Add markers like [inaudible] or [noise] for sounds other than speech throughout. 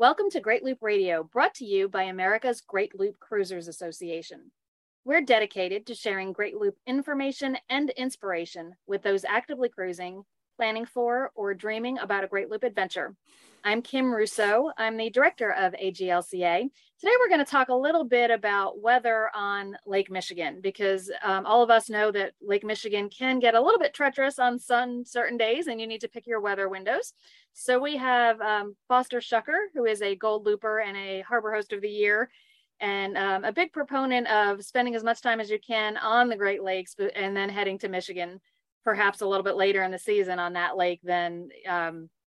Welcome to Great Loop Radio, brought to you by America's Great Loop Cruisers Association. We're dedicated to sharing Great Loop information and inspiration with those actively cruising, planning for, or dreaming about a Great Loop adventure. I'm Kim Russo. I'm the director of AGLCA. Today, we're going to talk a little bit about weather on Lake Michigan because um, all of us know that Lake Michigan can get a little bit treacherous on some certain days, and you need to pick your weather windows. So, we have um, Foster Schucker, who is a gold looper and a harbor host of the year, and um, a big proponent of spending as much time as you can on the Great Lakes and then heading to Michigan, perhaps a little bit later in the season on that lake than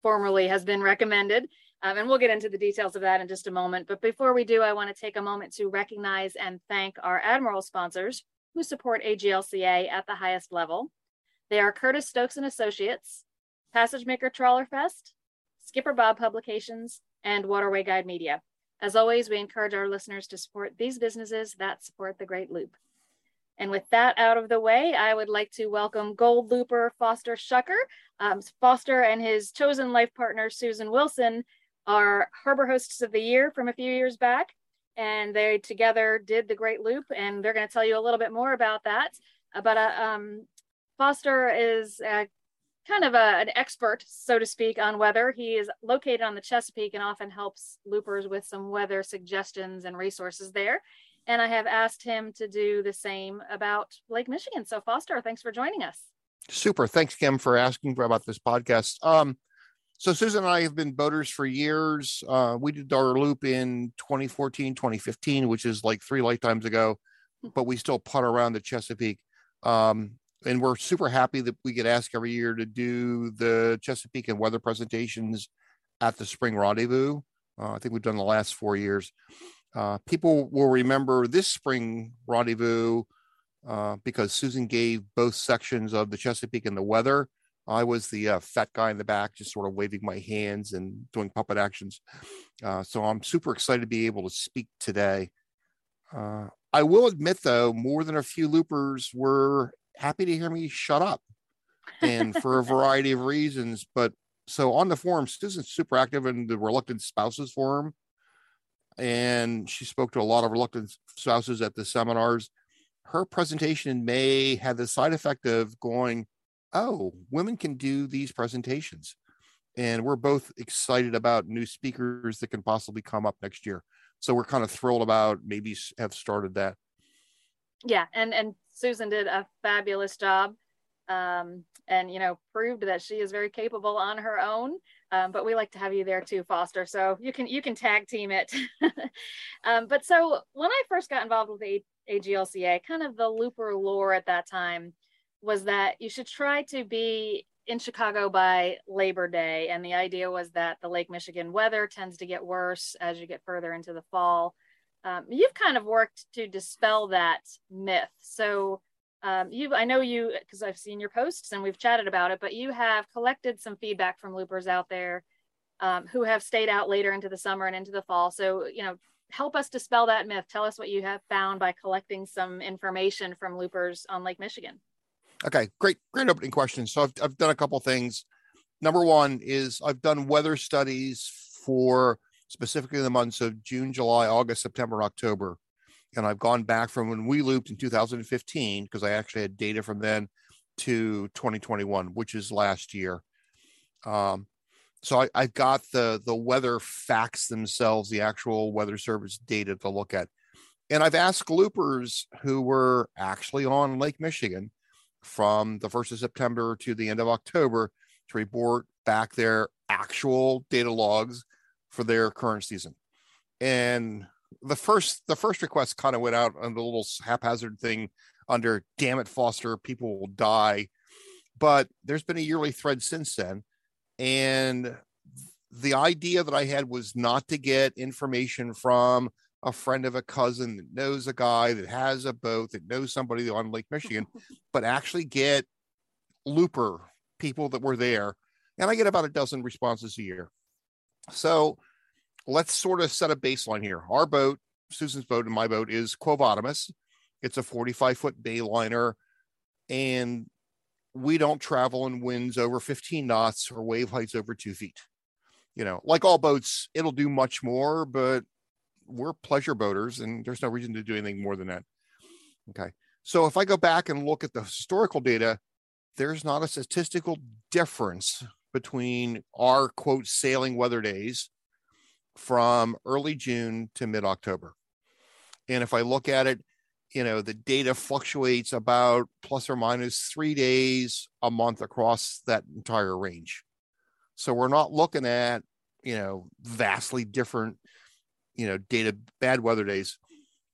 formerly has been recommended. Um, and we'll get into the details of that in just a moment. But before we do, I want to take a moment to recognize and thank our Admiral sponsors who support AGLCA at the highest level. They are Curtis Stokes and Associates, Passage Maker Trawler Fest, Skipper Bob Publications, and Waterway Guide Media. As always, we encourage our listeners to support these businesses that support the Great Loop. And with that out of the way, I would like to welcome Gold Looper Foster Schucker. Um, Foster and his chosen life partner, Susan Wilson, are Harbor Hosts of the Year from a few years back. And they together did the Great Loop, and they're going to tell you a little bit more about that. Uh, but uh, um, Foster is kind of a, an expert, so to speak, on weather. He is located on the Chesapeake and often helps loopers with some weather suggestions and resources there and I have asked him to do the same about Lake Michigan. So, Foster, thanks for joining us. Super. Thanks, Kim, for asking about this podcast. Um, so, Susan and I have been boaters for years. Uh, we did our loop in 2014, 2015, which is like three lifetimes ago, hmm. but we still putt around the Chesapeake. Um, and we're super happy that we get asked every year to do the Chesapeake and weather presentations at the Spring Rendezvous. Uh, I think we've done the last four years. Uh, people will remember this spring rendezvous uh, because Susan gave both sections of the Chesapeake and the weather. I was the uh, fat guy in the back, just sort of waving my hands and doing puppet actions. Uh, so I'm super excited to be able to speak today. Uh, I will admit, though, more than a few loopers were happy to hear me shut up, and for a variety of reasons. But so on the forum, Susan's super active in the Reluctant Spouses Forum and she spoke to a lot of reluctant spouses at the seminars. Her presentation in May had the side effect of going, Oh, women can do these presentations. And we're both excited about new speakers that can possibly come up next year. So we're kind of thrilled about maybe have started that. Yeah, and and Susan did a fabulous job, um, and you know proved that she is very capable on her own um, but we like to have you there too foster so you can you can tag team it. [laughs] Um, but so when i first got involved with A- aglca kind of the looper lore at that time was that you should try to be in chicago by labor day and the idea was that the lake michigan weather tends to get worse as you get further into the fall. Um, you've kind of worked to dispel that myth. So um, you i know you because i've seen your posts and we've chatted about it but you have collected some feedback from loopers out there um, who have stayed out later into the summer and into the fall. So you know help us dispel that myth. Tell us what you have found by collecting some information from loopers on lake michigan. Okay great great opening question. So i've, I've done a couple things. Number one is i've done weather studies for specifically the months of june july august september october and I've gone back from when we looped in 2015 because I actually had data from then to 2021, which is last year. Um, so I, I got the the weather facts themselves, the actual weather service data to look at, and I've asked loopers who were actually on Lake Michigan from the first of September to the end of October to report back their actual data logs for their current season. And the first the first request kind of went out on the little haphazard thing under damn it foster people will die. But there's been a yearly thread since then and the idea that i had was not to get information from a friend of a cousin that knows a guy that has a boat that knows somebody on lake michigan [laughs] but actually get looper people that were there and i get about a dozen responses a year. So let's sort of set a baseline here. Our boat, Susan's boat and my boat is Quo Vadis. It's a 45 foot bayliner, and we don't travel in winds over 15 knots or wave heights over two feet. you know, like all boats, it'll do much more, but we're pleasure boaters and there's no reason to do anything more than that. Okay. So if I go back and look at the historical data, there's not a statistical difference between our quote sailing weather days from early June to mid October. And if I look at it, you know, the data fluctuates about plus or minus three days a month across that entire range. So we're not looking at, you know, vastly different, you know, data, bad weather days.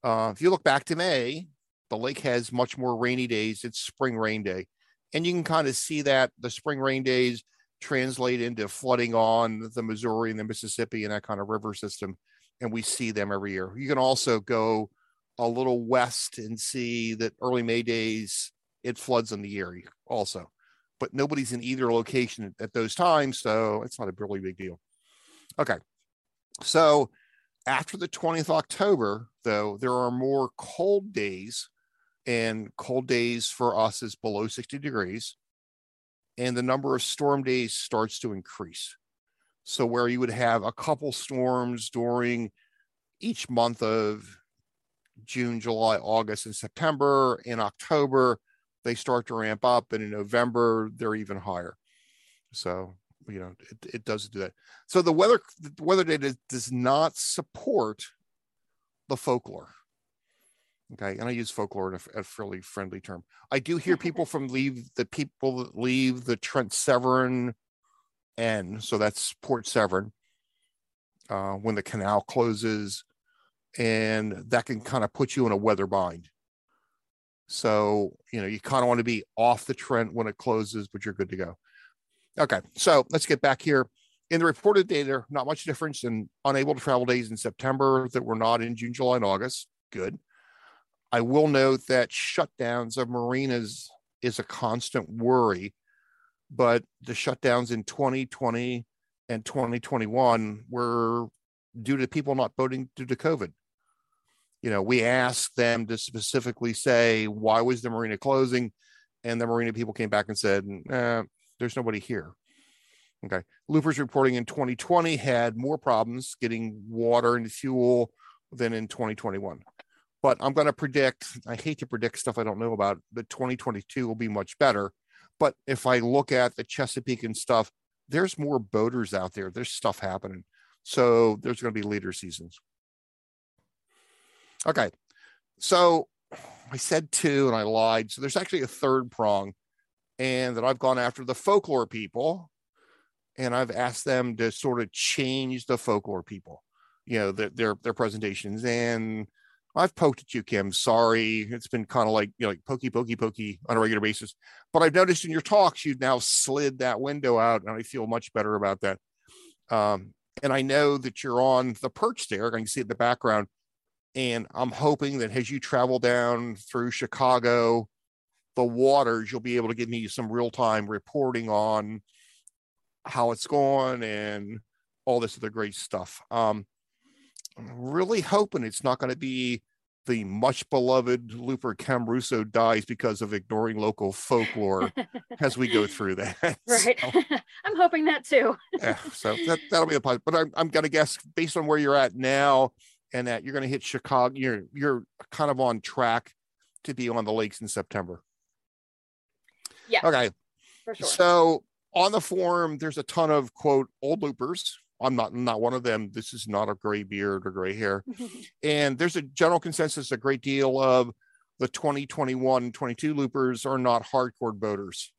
Uh, if you look back to May, the lake has much more rainy days. It's spring rain day. And you can kind of see that the spring rain days translate into flooding on the Missouri and the Mississippi and that kind of river system. And we see them every year. You can also go a little west and see that early May days it floods in the Erie also. But nobody's in either location at those times. So it's not a really big deal. Okay. So after the 20th October, though, there are more cold days, and cold days for us is below 60 degrees and the number of storm days starts to increase. So, where you would have a couple storms during each month of June, July, August, and September, in October, they start to ramp up, and in November, they're even higher. So, you know, it, it does do that. So, the weather, the weather data does not support the folklore. Okay, and I use folklore in a, a fairly friendly term. I do hear [laughs] people from leave the people that leave the Trent Severn end, so that's Port Severn, uh, when the canal closes, and that can kind of put you in a weather bind. So you know you kind of want to be off the Trent when it closes, but you're good to go. Okay, so let's get back here. In the reported data, not much difference in unable to travel days in September that were not in June, July, and August. Good. I will note that shutdowns of marinas is a constant worry, but the shutdowns in 2020 and 2021 were due to people not boating due to COVID. You know, we asked them to specifically say, why was the marina closing? And the marina people came back and said, eh, there's nobody here. Okay. Loopers reporting in 2020 had more problems getting water and fuel than in 2021 but I'm going to predict, I hate to predict stuff I don't know about, but 2022 will be much better. But if I look at the Chesapeake and stuff, there's more boaters out there. There's stuff happening. So there's going to be leader seasons. Okay. So I said two and I lied. So there's actually a third prong, and that I've gone after the folklore people and I've asked them to sort of change the folklore people, you know, their, their presentations. And I've poked at you, Kim. Sorry. It's been kind of like, you know, like pokey, pokey, pokey on a regular basis. But I've noticed in your talks, you've now slid that window out, and I feel much better about that. Um, and I know that you're on the perch there. I can see it in the background. And I'm hoping that as you travel down through Chicago, the waters, you'll be able to give me some real time reporting on how it's going and all this other great stuff. Um, really hoping it's not going to be the much beloved Looper Kim Russo dies because of ignoring local folklore as we go [laughs] through that. [laughs] Right. So, [laughs] I'm hoping that too. yeah. So that, that'll be a positive. But I'm, I'm going to guess based on where you're at now and that you're going to hit Chicago, you're, you're kind of on track to be on the lakes in September. Yeah. Okay. For sure. So on the forum, there's a ton of quote old loopers I'm not not one of them. This is not a gray beard or gray hair. [laughs] and there's a general consensus, a great deal of the 2021 22 loopers are not hardcore boaters.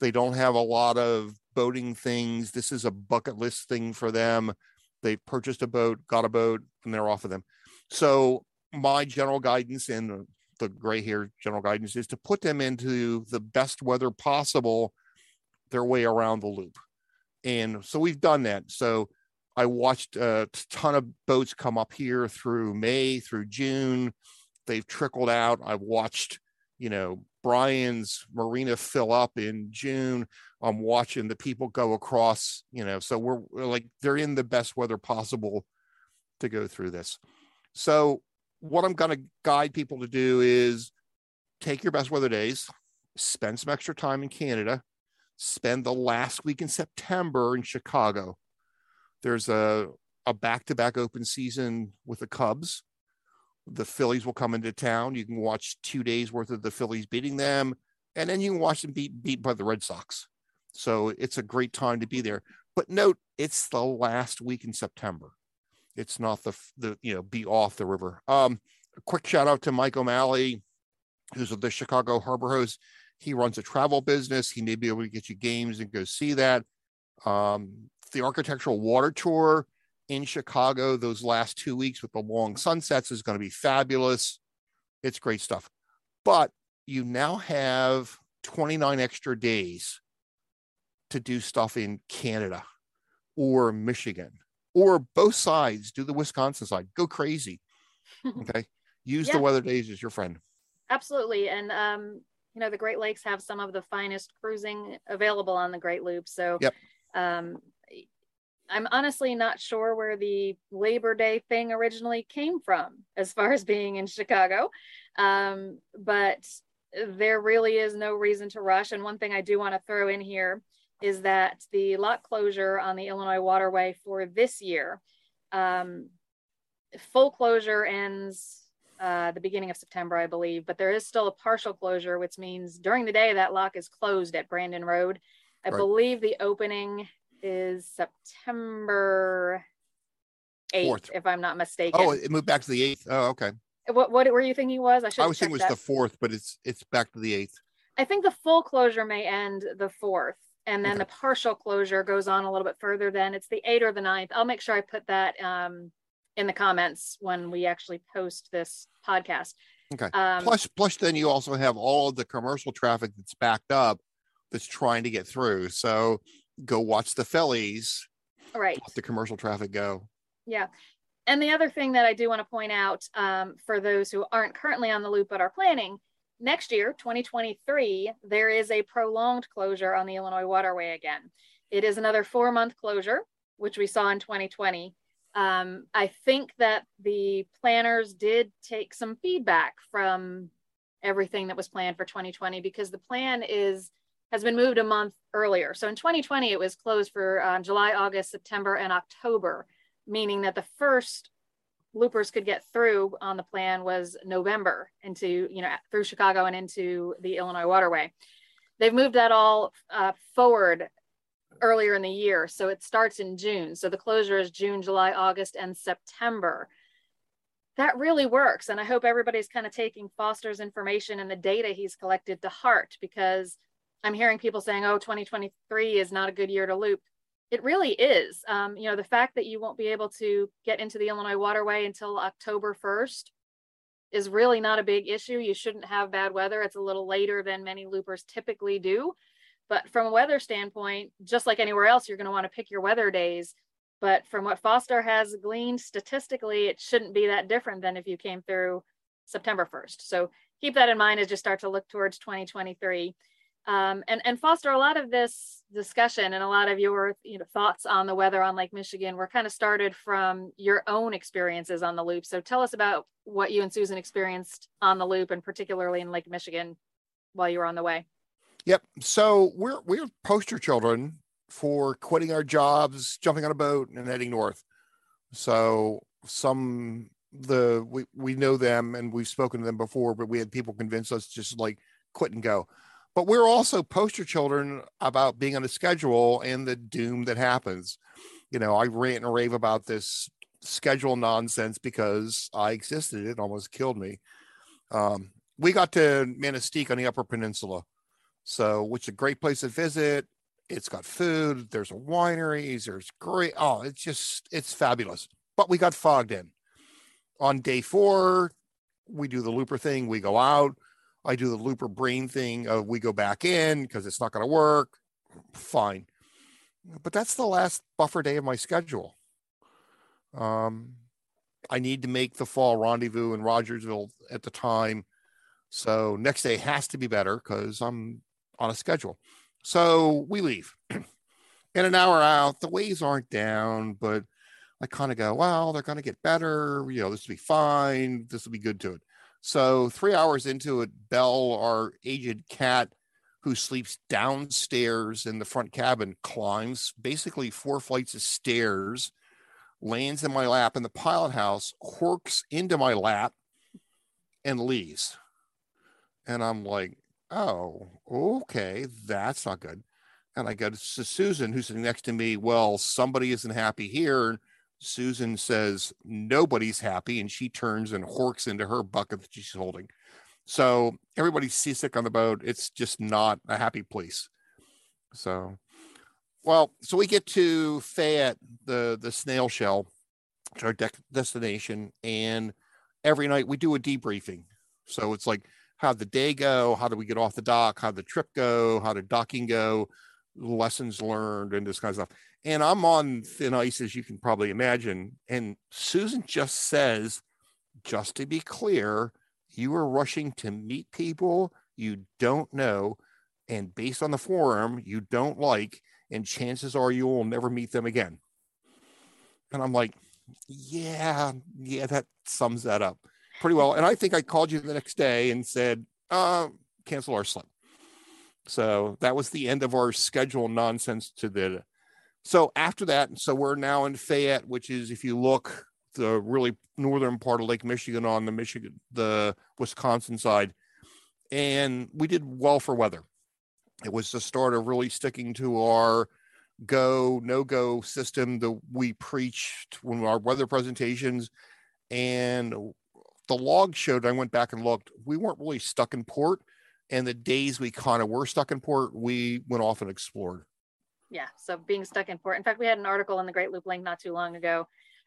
They don't have a lot of boating things. This is a bucket list thing for them. They've purchased a boat, got a boat, and they're off of them. So my general guidance and the gray hair general guidance is to put them into the best weather possible their way around the loop. And so we've done that. So I watched a ton of boats come up here through May, through June. They've trickled out. I've watched, you know, Brian's marina fill up in June. I'm watching the people go across, you know, so we're, we're like, they're in the best weather possible to go through this. So, what I'm going to guide people to do is take your best weather days, spend some extra time in Canada, spend the last week in September in Chicago. There's a a back-to-back open season with the Cubs. The Phillies will come into town. You can watch two days worth of the Phillies beating them, and then you can watch them beat beat by the Red Sox. So it's a great time to be there. But note, it's the last week in September. It's not the the you know be off the river. Um, a quick shout out to Mike O'Malley, who's of the Chicago Harbor Host. He runs a travel business. He may be able to get you games and go see that. Um, the architectural water tour in Chicago those last two weeks with the long sunsets is going to be fabulous. It's great stuff. But you now have 29 extra days to do stuff in Canada or Michigan or both sides. Do the Wisconsin side. Go crazy. [laughs] Okay. Use yeah. the weather days as your friend. Absolutely. And, um, you know, the Great Lakes have some of the finest cruising available on the Great Loop. So, yep. um, I'm honestly not sure where the Labor Day thing originally came from as far as being in Chicago. Um, but there really is no reason to rush. And one thing I do want to throw in here is that the lock closure on the Illinois waterway for this year, um, full closure ends uh, the beginning of September, I believe, but there is still a partial closure, which means during the day that lock is closed at Brandon Road. I right. believe the opening is September 8th, Fourth. if I'm not mistaken. Oh, it moved back to the 8th. Oh, okay. What what were you thinking was? I should I was thinking it was that. the 4th, but it's it's back to the 8th. I think the full closure may end the 4th and then okay. the partial closure goes on a little bit further then it's the 8th or the 9th. I'll make sure I put that um, in the comments when we actually post this podcast. Okay. Um, plus, plus, then you also have all of the commercial traffic that's backed up that's trying to get through. So go watch the Phillies. Right. Let the commercial traffic go. Yeah. And the other thing that I do want to point out um, for those who aren't currently on the loop but are planning, next year, 2023, there is a prolonged closure on the Illinois waterway again. It is another four month closure, which we saw in 2020. Um, I think that the planners did take some feedback from everything that was planned for 2020 because the plan is has been moved a month earlier. So in 2020, it was closed for um, July, August, September, and October, meaning that the first loopers could get through on the plan was November into, you know, through Chicago and into the Illinois waterway. They've moved that all uh, forward earlier in the year. So it starts in June. So the closure is June, July, August, and September. That really works. And I hope everybody's kind of taking Foster's information and the data he's collected to heart because I'm hearing people saying, oh, 2023 is not a good year to loop. It really is. Um, you know, the fact that you won't be able to get into the Illinois waterway until October 1st is really not a big issue. You shouldn't have bad weather. It's a little later than many loopers typically do. But from a weather standpoint, just like anywhere else, you're going to want to pick your weather days. But from what Foster has gleaned statistically, it shouldn't be that different than if you came through September 1st. So keep that in mind as you start to look towards 2023. Um, and, and Foster, a lot of this discussion and a lot of your you know, thoughts on the weather on Lake Michigan were kind of started from your own experiences on the loop. So tell us about what you and Susan experienced on the loop and particularly in Lake Michigan while you were on the way. Yep. So we're we're poster children for quitting our jobs, jumping on a boat, and heading north. So some the we we know them and we've spoken to them before, but we had people convince us just like quit and go but we're also poster children about being on a schedule and the doom that happens. You know, I rant and rave about this schedule nonsense because I existed. It almost killed me. Um, we got to Manistee on the Upper Peninsula, so which is a great place to visit. It's got food. There's wineries. There's great. Oh, it's just it's fabulous. But we got fogged in. On day four, we do the looper thing. We go out. I do the looper brain thing we go back in because it's not going to work. Fine. But that's the last buffer day of my schedule. Um, I need to make the fall rendezvous in Rogersville at the time. So next day has to be better because I'm on a schedule. So we leave. [clears throat] in an hour out, the waves aren't down, but I kind of go, well, they're going to get better. You know, this will be fine. This will be good to it. So three hours into it, Belle, our aged cat, who sleeps downstairs in the front cabin, climbs basically four flights of stairs, lands in my lap in the pilot house, horks into my lap, and leaves. And I'm like, oh, okay, that's not good. And I go to Susan, who's sitting next to me. Well, somebody isn't happy here. Susan says, nobody's happy. And she turns and horks into her bucket that she's holding. So everybody's seasick on the boat. It's just not a happy place. So, well, so we get to Fayette, the the snail shell, our de- destination, and every night we do a debriefing. So it's like, how'd the day go? How did we get off the dock? How'd the trip go? How did docking go? Lessons learned and this kind of stuff. And I'm on thin ice, as you can probably imagine. And Susan just says, just to be clear, you are rushing to meet people you don't know and based on the forum you don't like and chances are you will never meet them again and i'm like yeah yeah that sums that up pretty well and i think i called you the next day and said uh cancel our slip so that was the end of our schedule nonsense to the so after that so we're now in fayette which is if you look the really northern part of Lake Michigan on the Michigan, the Wisconsin side. And we did well for weather. It was the start of really sticking to our go, no go system that we preached when our weather presentations. And the log showed, I went back and looked, we weren't really stuck in port. And the days we kind of were stuck in port, we went off and explored. Yeah. So being stuck in port. In fact, we had an article in the Great Loop Link not too long ago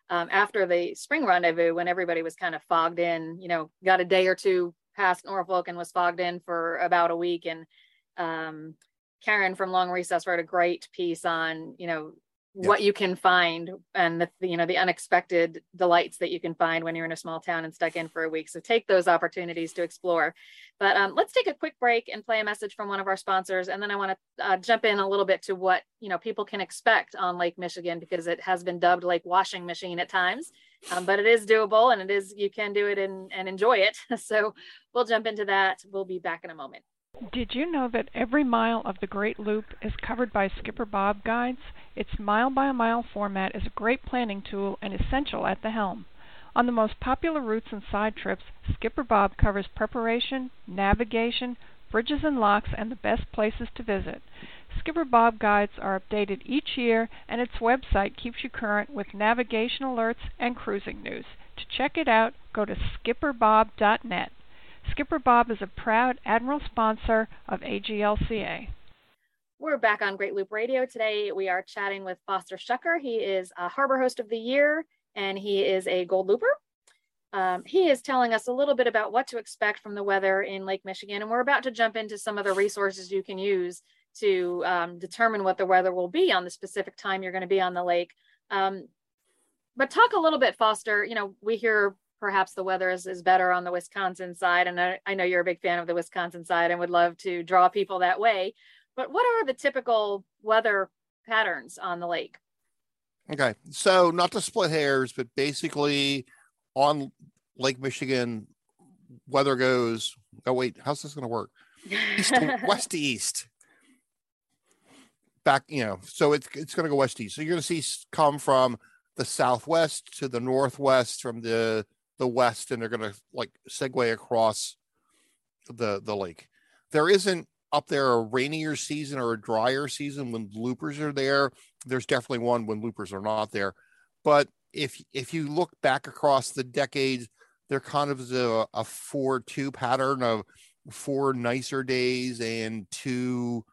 um, after the spring rendezvous when everybody was kind of fogged in, you know, got a day or two past Norfolk and was fogged in for about a week. And um, Karen from Long Recess wrote a great piece on, you know, what you can find and the you know the unexpected delights that you can find when you're in a small town and stuck in for a week. So take those opportunities to explore. But um, let's take a quick break and play a message from one of our sponsors. And then i want to uh, jump in a little bit to what you know people can expect on lake michigan because it has been dubbed lake washing machine at times. Um, but it is doable and it is you can do it and, and enjoy it. [laughs] So we'll jump into that. We'll be back in a moment. Did you know that every mile of the Great Loop is covered by Skipper Bob guides? Its mile by mile format is a great planning tool and essential at the helm. On the most popular routes and side trips, Skipper Bob covers preparation, navigation, bridges and locks, and the best places to visit. Skipper Bob guides are updated each year, and its website keeps you current with navigation alerts and cruising news. To check it out, go to skipperbob.net. Skipper Bob is a proud Admiral sponsor of AGLCA. We're back on Great Loop Radio. Today we are chatting with Foster Schucker. He is a Harbor Host of the Year and he is a Gold Looper. Um, he is telling us a little bit about what to expect from the weather in Lake Michigan, and we're about to jump into some of the resources you can use to um, determine what the weather will be on the specific time you're going to be on the lake. Um, but talk a little bit, Foster. You know, we hear perhaps the weather is, is better on the Wisconsin side. And I, I know you're a big fan of the Wisconsin side and would love to draw people that way. But what are the typical weather patterns on the lake? Okay. So, not to split hairs, but basically on Lake Michigan, weather goes, oh, wait, how's this going to work? East to, [laughs] west to east. Back, you know, so it's, it's going to go west to east. So, you're going to see come from the southwest to the northwest, from the the west and they're going to like segue across the the lake. There isn't up there a rainier season or a drier season when loopers are there. There's definitely one when loopers are not there. But if if you look back across the decades, there kind of is a, a four two pattern of four nicer days and two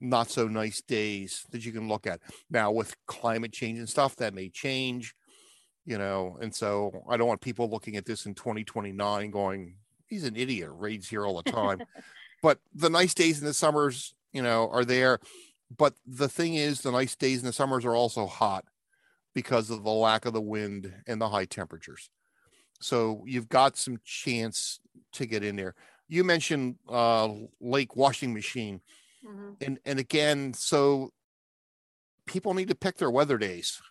not so nice days that you can look at. Now with climate change and stuff, that may change you know and so i don't want people looking at this in 2029 going he's an idiot raids here all the time [laughs] but the nice days in the summers you know are there. But the thing is the nice days in the summers are also hot because of the lack of the wind and the high temperatures. So you've got some chance to get in there. You mentioned uh, lake washing machine. Mm-hmm. and and again so people need to pick their weather days.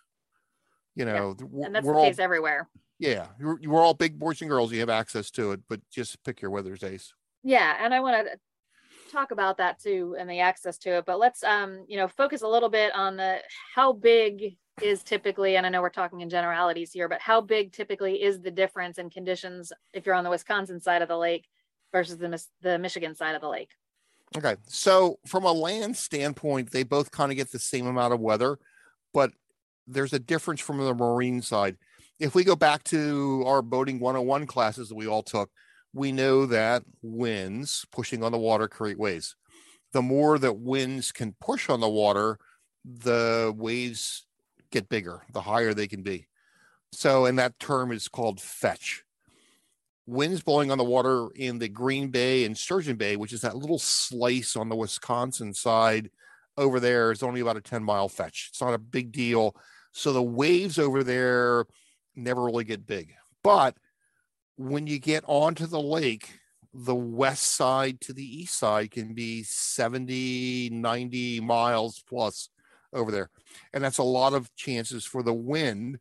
You know yeah. and that's the case all, everywhere. Yeah we're all big boys and girls. You have access to it but just pick your weather days. Yeah and i want to talk about that too and the access to it, but let's um, you know, focus a little bit on the how big is typically, and I know we're talking in generalities here, but how big typically is the difference in conditions if you're on the Wisconsin side of the lake versus the the Michigan side of the lake? Okay, so from a land standpoint, they both kind of get the same amount of weather, but there's a difference from the marine side. If we go back to our boating 101 classes that we all took, we know that winds pushing on the water create waves. The more that winds can push on the water, the waves get bigger, the higher they can be. So, and that term is called fetch. Winds blowing on the water in the Green Bay and Sturgeon Bay, which is that little slice on the Wisconsin side over there, is only about a 10 mile fetch. It's not a big deal. So the waves over there never really get big. But when you get onto the lake, the west side to the east side can be 70, 90 miles plus over there. And that's a lot of chances for the wind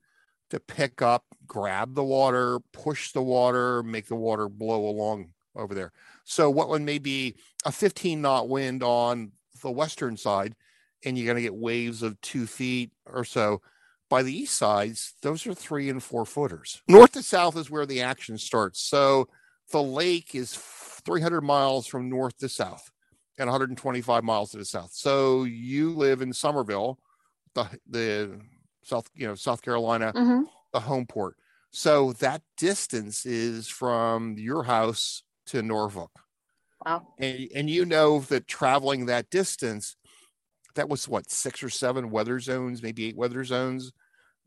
to pick up, grab the water, push the water, make the water blow along over there. So, what may be a 15 knot wind on the western side, and you're going to get waves of two feet or so. By the east sides, those are three and four footers. North to south is where the action starts. So, the lake is 300 miles from north to south and 125 miles to the south. So you live in Summerville, the the South, you know, South Carolina, mm-hmm. the home port. So that distance is from your house to Norfolk. Wow. And and you know that traveling that distance, that was what six or seven weather zones, maybe eight weather zones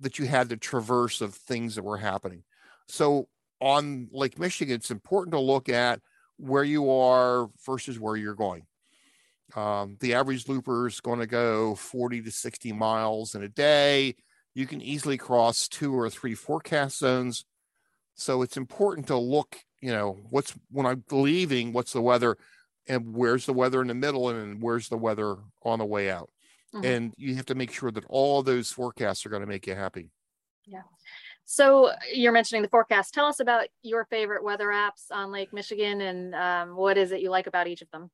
that you had to traverse of things that were happening. So on Lake Michigan, it's important to look at where you are versus where you're going. Um, the average looper is going to go 40 to 60 miles in a day. You can easily cross two or three forecast zones. So it's important to look, you know, what's when I'm leaving, what's the weather and where's the weather in the middle and where's the weather on the way out. Mm-hmm. And you have to make sure that all those forecasts are going to make you happy. Yeah. So you're mentioning the forecast. Tell us about your favorite weather apps on Lake Michigan and um, what is it you like about each of them?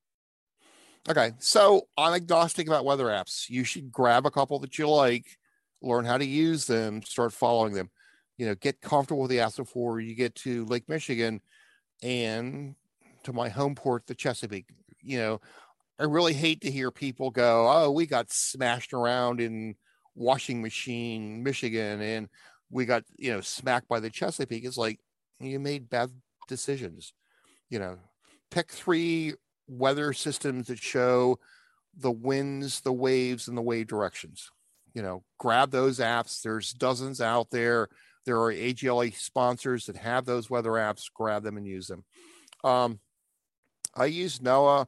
Okay, so I'm agnostic about weather apps. You should grab a couple that you like, learn how to use them, start following them. You know, get comfortable with the apps before you get to Lake Michigan and to my home port, the Chesapeake. You know, I really hate to hear people go, "Oh, we got smashed around in washing machine, Michigan, and we got you know smacked by the Chesapeake." It's like you made bad decisions. You know, pick three weather systems that show the winds, the waves, and the wave directions. You know, grab those apps. There's dozens out there. There are AGLA sponsors that have those weather apps. Grab them and use them. Um, I use NOAA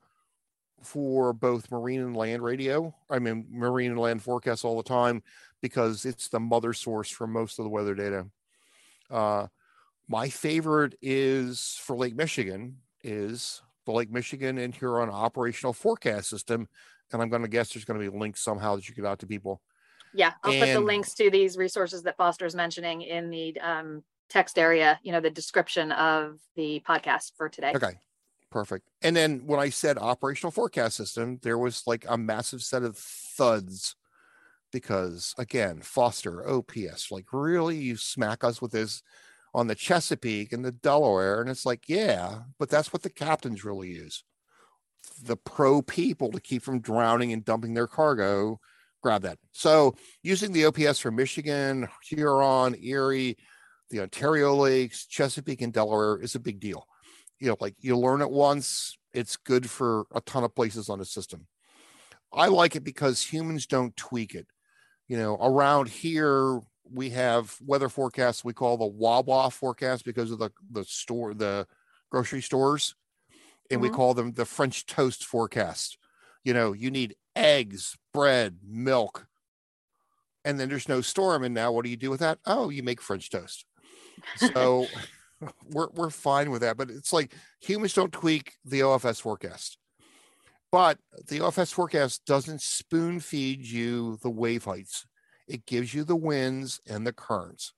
for both marine and land radio. I mean, marine and land forecasts all the time because it's the mother source for most of the weather data. Uh, my favorite is for Lake Michigan is the Lake Michigan and Huron operational forecast system. And I'm going to guess there's going to be links somehow that you get out to people. Yeah, I'll and, put the links to these resources that Foster's mentioning in the um, text area, you know, the description of the podcast for today. Okay, perfect. And then when I said operational forecast system, there was like a massive set of thuds because, again, Foster, OFS, like really, you smack us with this on the Chesapeake and the Delaware. And it's like, yeah, but that's what the captains really use. The pro people to keep from drowning and dumping their cargo, grab that. So using the OFS for Michigan, Huron, Erie, the Ontario Lakes, Chesapeake, and Delaware is a big deal. You know, like you learn it once, it's good for a ton of places on the system. I like it because humans don't tweak it. You know, around here, we have weather forecasts we call the Wawa forecast because of the the store the grocery stores, and mm-hmm. we call them the French toast forecast. You know, you need eggs, bread, milk, and then there's no storm. And now, what do you do with that? Oh, you make French toast. So [laughs] we're we're fine with that. But it's like humans don't tweak the OFS forecast. But the OFS forecast doesn't spoon feed you the wave heights it gives you the winds and the currents.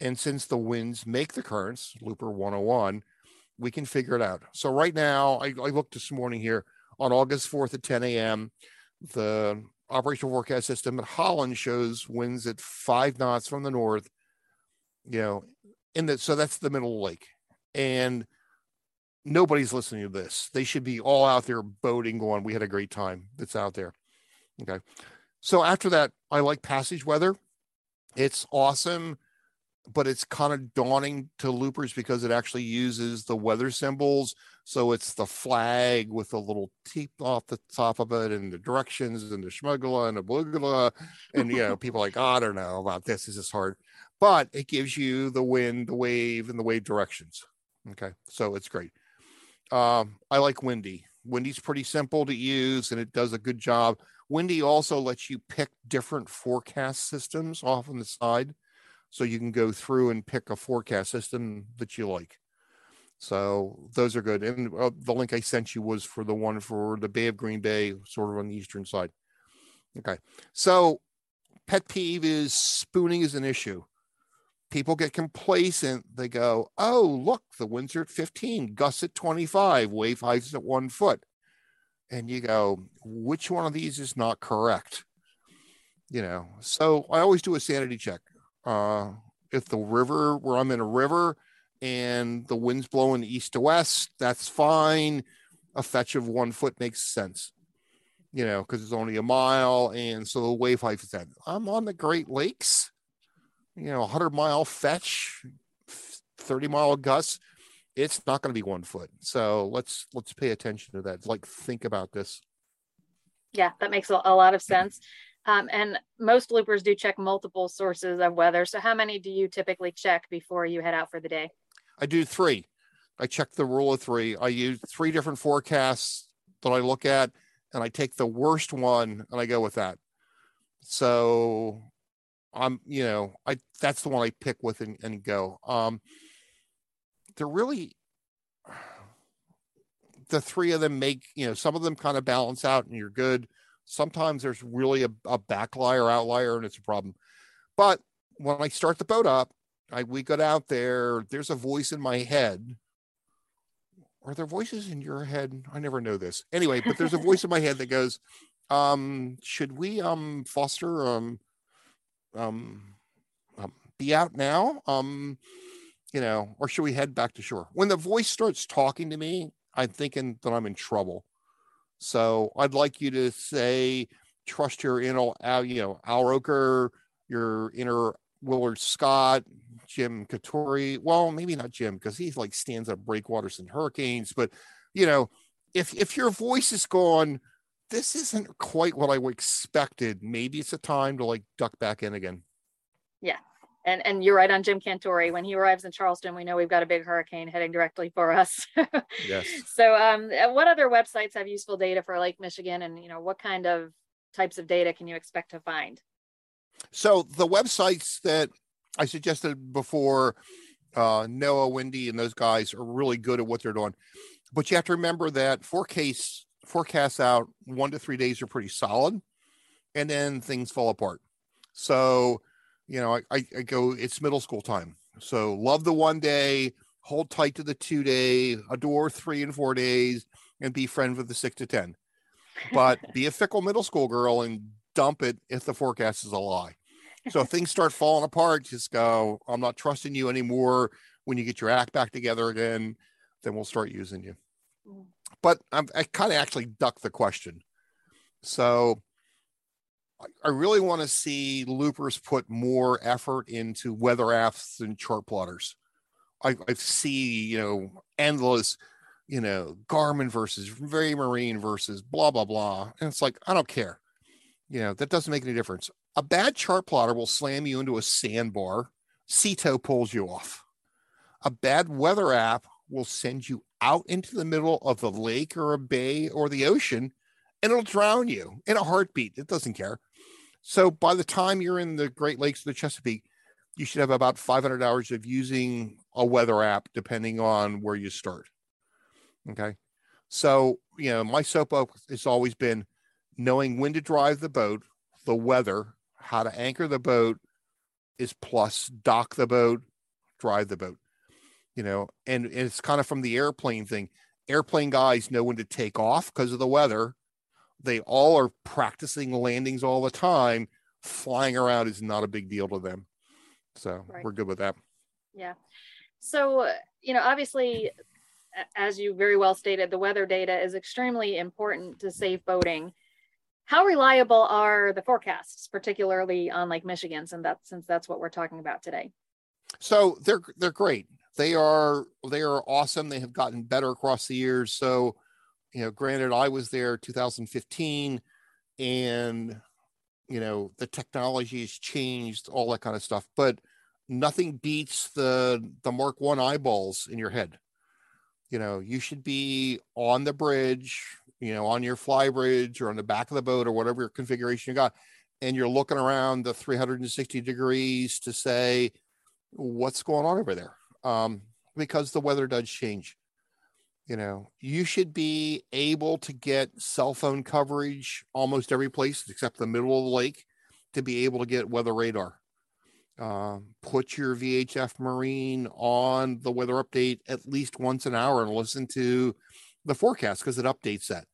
And since the winds make the currents, Looper 101, we can figure it out. So right now, I, I looked this morning here. on August 4th at 10 a.m., the operational forecast system at Holland shows winds at five knots from the north, you know, in so that's the middle of the lake. And nobody's listening to this. They should be all out there boating, going, we had a great time that's out there. Okay. So after that, I like passage weather. It's awesome, but it's kind of daunting to loopers because it actually uses the weather symbols. So it's the flag with a little teep off the top of it and the directions and the schmugla and the blugla. And, you know, people like, oh, I don't know about this. Is this is hard. But it gives you the wind, the wave, and the wave directions. Okay. So it's great. Um, I like Windy. Windy's pretty simple to use and it does a good job. Windy also lets you pick different forecast systems off on the side. So you can go through and pick a forecast system that you like. So those are good. And uh, the link I sent you was for the one for the Bay of Green Bay, sort of on the eastern side. Okay. So pet peeve is spooning is an issue people get complacent. They go, oh, look, the winds are at 15, gusts at 25, wave heights at one foot. And you go, which one of these is not correct? You know, so I always do a sanity check. Uh, if the river, where I'm in a river and the wind's blowing east to west, that's fine. A fetch of one foot makes sense, you know, because it's only a mile. And so the wave height is that. I'm on the Great Lakes you know, 100 mile fetch, 30 mile gusts, it's not going to be one foot. So let's let's pay attention to that. Like think about this. Yeah, that makes a, a lot of sense. Um, and most loopers do check multiple sources of weather. So how many do you typically check before you head out for the day? I do three. I check the rule of three. I use three different forecasts that I look at, and I take the worst one and I go with that. So I'm, you know, I that's the one I pick with and, and go. Um, they're really the three of them make, you know, some of them kind of balance out and you're good. Sometimes there's really a, a backlier outlier and it's a problem. But when I start the boat up, I we got out there, there's a voice in my head. Are there voices in your head? I never know this. Anyway, but there's a voice in my head that goes, um, should we um foster um um, um, be out now? Um, you know, or should we head back to shore? When the voice starts talking to me, I'm thinking that I'm in trouble. So I'd like you to say, trust your inner, you know, Al Roker, your inner Willard Scott, Jim Cantore. Well, maybe not Jim because he like stands up breakwaters and hurricanes. But you know, if if your voice is gone, this isn't quite what I expected. Maybe it's a time to like duck back in again. Yeah. And and you're right on Jim Cantore. When he arrives in Charleston, we know we've got a big hurricane heading directly for us. [laughs] yes. So um what other websites have useful data for Lake Michigan and you know what kind of types of data can you expect to find? So the websites that I suggested before, uh, NOAA, Windy, and those guys are really good at what they're doing. But you have to remember that forecast forecasts out one to three days are pretty solid, and then things fall apart. So, you know, I, I go, it's middle school time. So love the one day, hold tight to the two day, adore three and four days, and be friend with the six to 10. But be a fickle middle school girl and dump it if the forecast is a lie. So if things start falling apart, just go, I'm not trusting you anymore. When you get your act back together again, then we'll start using you. But I'm, i kind of actually ducked the question. So I, I really want to see loopers put more effort into weather apps and chart plotters. I, I see, you know, endless, you know, Garmin versus Raymarine versus blah, blah, blah. And it's like, I don't care. You know, that doesn't make any difference. A bad chart plotter will slam you into a sandbar. Sea Tow pulls you off. A bad weather app will send you out into the middle of the lake or a bay or the ocean and it'll drown you in a heartbeat. It doesn't care. So by the time you're in the Great Lakes or the Chesapeake, you should have about 500 hours of using a weather app, depending on where you start. Okay. So, you know, my soapbox has always been knowing when to drive the boat, the weather, how to anchor the boat is plus dock the boat, drive the boat you know, and, and it's kind of from the airplane thing. airplane guys know when to take off because of the weather. They all are practicing landings all the time. Flying around is not a big deal to them. So Right. we're good with that. Yeah. So, you know, obviously, as you very well stated, the weather data is extremely important to safe boating. How reliable are the forecasts, particularly on Lake Michigan, since that since that's what we're talking about today? So they're they're great. They are they are awesome. They have gotten better across the years. So, you know, granted, I was there 2015, and you know the technology has changed, all that kind of stuff. But nothing beats the the Mark One eyeballs in your head. You know, you should be on the bridge, you know, on your fly bridge or on the back of the boat or whatever your configuration you got, and you're looking around the 360 degrees to say what's going on over there um, because the weather does change. You know, you should be able to get cell phone coverage almost every place except the middle of the lake to be able to get weather radar. Um, put your VHF Marine on the weather update at least once an hour and listen to the forecast because it updates that.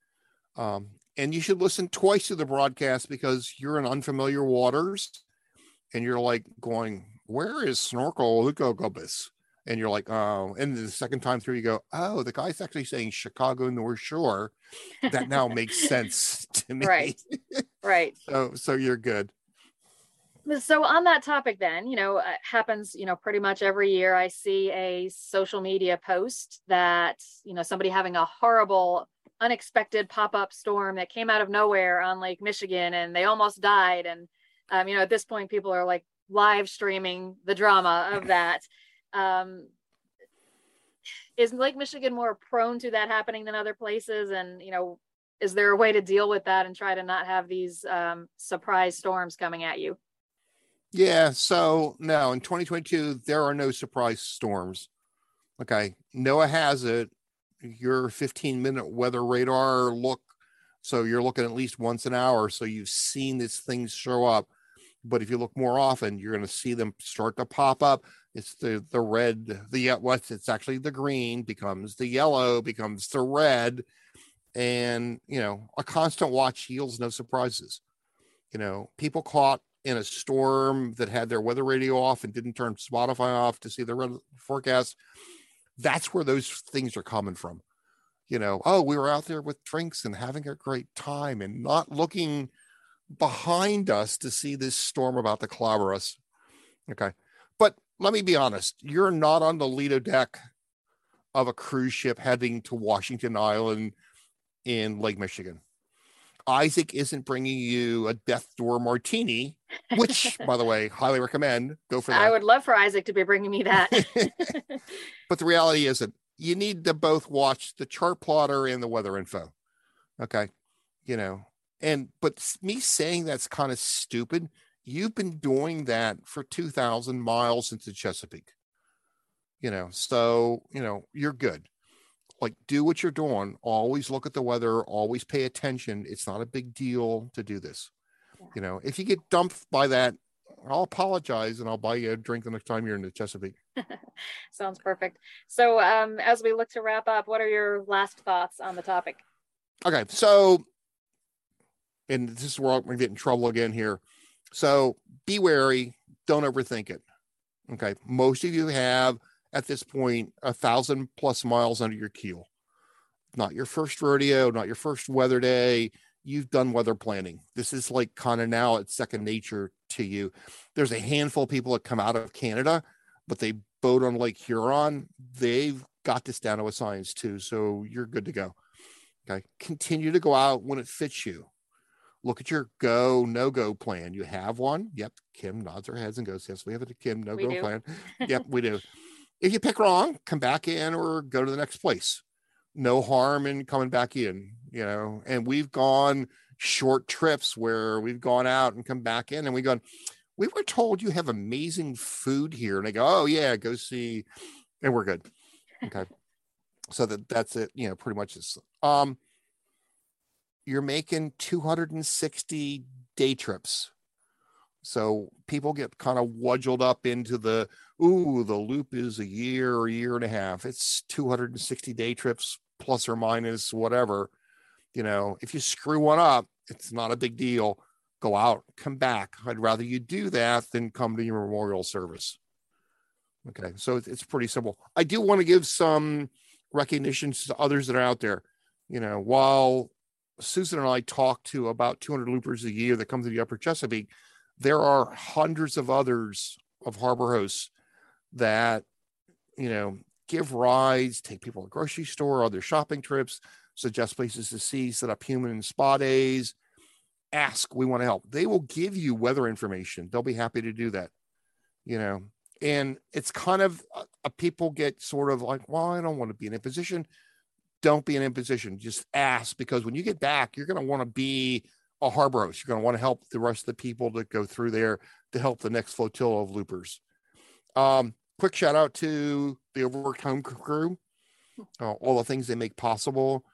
Um, and you should listen twice to the broadcast because you're in unfamiliar waters and you're like going, where is snorkel Leucogobus? And you're like, oh, and the second time through, you go, oh, the guy's actually saying Chicago North Shore. That now makes sense [laughs] to me. Right. Right. [laughs] So, so you're good. So on that topic, then, you know, it happens, you know, pretty much every year. I see a social media post that, you know, somebody having a horrible, unexpected pop-up storm that came out of nowhere on Lake Michigan, and they almost died. And, um, you know, at this point, people are like live streaming the drama of that. Um, is Lake Michigan more prone to that happening than other places? And, you know, is there a way to deal with that and try to not have these um, surprise storms coming at you? Yeah. So no, in 2022, there are no surprise storms. Okay. NOAA has it. Your 15 minute weather radar look. So you're looking at least once an hour. So you've seen these things show up. But if you look more often, you're going to see them start to pop up. It's the the red, the what's it's actually the green becomes the yellow, becomes the red, and you know a constant watch yields no surprises. You know, people caught in a storm that had their weather radio off and didn't turn Spotify off to see the forecast. That's where those things are coming from. You know, oh, we were out there with drinks and having a great time and not looking behind us to see this storm about to clobber us. Okay. Let me be honest, you're not on the Lido deck of a cruise ship heading to Washington Island in Lake Michigan. Isaac isn't bringing you a Death Door martini, which, [laughs] by the way, highly recommend. Go for that. I would love for Isaac to be bringing me that. [laughs] but the reality is that you need to both watch the chart plotter and the weather info. Okay. You know, and but me saying that's kind of stupid. You've been doing that for 2,000 miles into Chesapeake. You know, so, you know, you're good. Like, do what you're doing. Always look at the weather, always pay attention. It's not a big deal to do this. Yeah. You know, if you get dumped by that, I'll apologize and I'll buy you a drink the next time you're in the Chesapeake. [laughs] Sounds perfect. So, um, as we look to wrap up, what are your last thoughts on the topic? Okay, so, and this is where I'm gonna get in trouble again here. So be wary, don't overthink it. Okay, most of you have at this point a thousand plus miles under your keel. Not your first rodeo, not your first weather day. You've done weather planning. This is like kind of now it's second nature to you. There's a handful of people that come out of Canada, but they boat on Lake Huron. They've got this down to a science too. So you're good to go. Okay. Continue to go out when it fits you. Look at your go, no go plan. You have one. Yep. Kim nods her heads and goes, Yes, we have a Kim no go plan. [laughs] Yep, we do. If you pick wrong, come back in or go to the next place. No harm in coming back in, you know. And we've gone short trips where we've gone out and come back in and we gone, we were told you have amazing food here. And they go, Oh yeah, go see, and we're good. Okay. so that that's it, you know, pretty much this. Um you're making 260 day trips. So people get kind of wudged up into the, ooh, the loop is a year or year and a half. It's 260 day trips plus or minus whatever. You know, if you screw one up, it's not a big deal. Go out, come back. I'd rather you do that than come to your memorial service. Okay, so it's pretty simple. I do want to give some recognitions to others that are out there. You know, while Susan and I talk to about 200 loopers a year that come to the Upper Chesapeake, there are hundreds of others of harbor hosts that, you know, give rides, take people to the grocery store, other shopping trips, suggest places to see, set up human and spa days, ask, we want to help. They will give you weather information. They'll be happy to do that, you know. And it's kind of uh, uh people get sort of like, well, I don't want to be in a position. Don't be an imposition. Just ask because when you get back, you're going to want to be a harbor. You're going to want to help the rest of the people that go through there to help the next flotilla of loopers. Um, quick shout out to the Overworked Home crew, uh, all the things they make possible.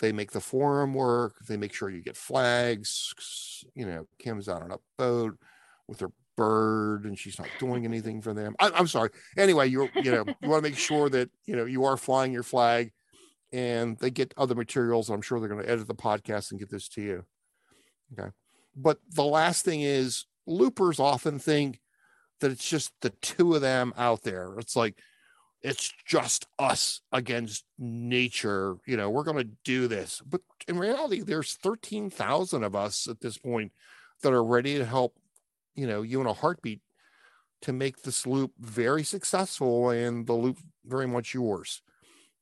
They make the forum work. They make sure you get flags. You know, Kim's out on a boat with her bird, and she's not doing anything for them. I, am sorry. Anyway, you you know you want to make sure that you know you are flying your flag, and they get other materials. I'm sure they're going to edit the podcast and get this to you. Okay, but the last thing is loopers often think that it's just the two of them out there. It's like it's just us against nature. You know, we're going to do this. But in reality, there's 13,000 of us at this point that are ready to help, you know, you in a heartbeat to make this loop very successful and the loop very much yours.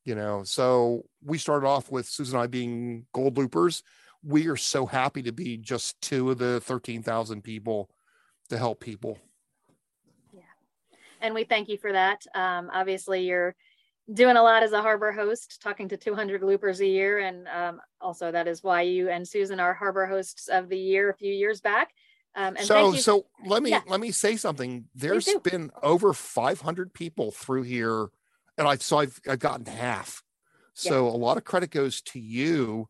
You know, so we started off with Susan and I being gold loopers. We are so happy to be just two of the 13,000 people to help people yeah and we thank you for that. Um, obviously, you're doing a lot as a harbor host, talking to 200 loopers a year, and um, also that is why you and Susan are harbor hosts of the year a few years back. Um, and so, so let me yeah. let me say something. There's been over 500 people through here, and I so I've I've gotten half. So yeah. a lot of credit goes to you.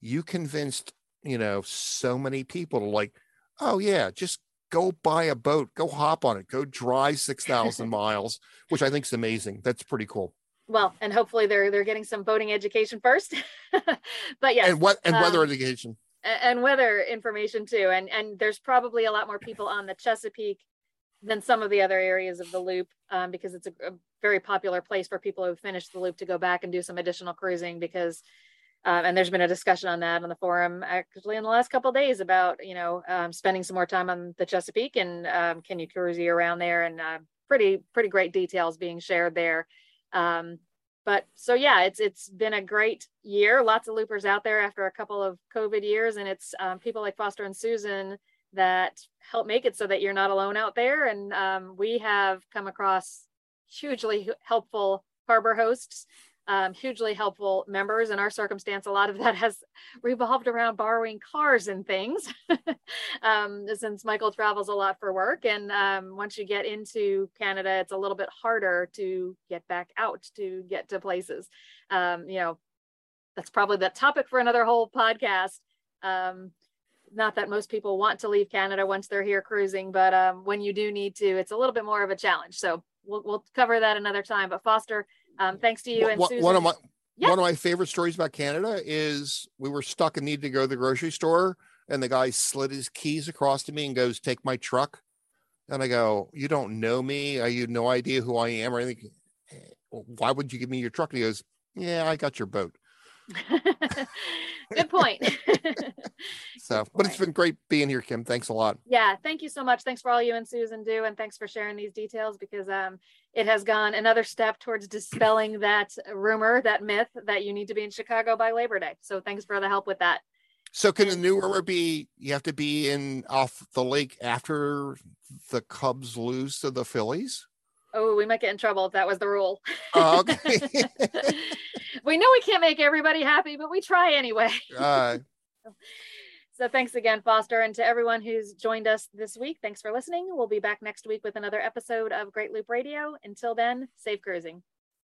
You convinced you know so many people to like, oh yeah, just go buy a boat, go hop on it, go drive 6,000 [laughs] miles, which I think is amazing. That's pretty cool. Well, and hopefully they're they're getting some boating education first. [laughs] but yeah, And what and um, weather education. And weather information too. And and there's probably a lot more people on the Chesapeake than some of the other areas of the loop um, because it's a, a, very popular place for people who finish the loop to go back and do some additional cruising because um, and there's been a discussion on that on the forum actually in the last couple days about you know um, spending some more time on the Chesapeake and um, can you cruise around there and uh, pretty pretty great details being shared there. Um, but so yeah, it's it's been a great year. Lots of loopers out there after a couple of COVID years, and it's people like Foster and Susan that help make it so that you're not alone out there. And um, we have come across hugely helpful harbor hosts um, hugely helpful members. In our circumstance, a lot of that has revolved around borrowing cars and things, [laughs] um, since Michael travels a lot for work. And um, once you get into Canada, it's a little bit harder to get back out to get to places. Um, you know, that's probably the topic for another whole podcast. Not that most people want to leave Canada once they're here cruising, but um, when you do need to, it's a little bit more of a challenge. So we'll, we'll cover that another time. But Foster, um, thanks to you and one, Susan. One of my yeah. one of my favorite stories about Canada is we were stuck and needed to go to the grocery store, and the guy slid his keys across to me and goes, "Take my truck." And I go, "You don't know me. I you no idea who I am or anything. Why would you give me your truck?" And he goes, "Yeah, I got your boat." [laughs] Good point. [laughs] so, Good but it's been great being here, Kim. Thanks a lot. Yeah, thank you so much. Thanks for all you and Susan do, and thanks for sharing these details because um, it has gone another step towards dispelling [clears throat] that rumor, that myth that you need to be in Chicago by Labor Day. So, thanks for the help with that. So, can the new rumor be you have to be in off the lake after the Cubs lose to the Phillies? Oh, we might get in trouble if that was the rule. Oh, okay. [laughs] we know we can't make everybody happy, but we try anyway. Uh, [laughs] so thanks again, Foster, and to everyone who's joined us this week. Thanks for listening. We'll be back next week with another episode of Great Loop Radio. Until then, safe cruising.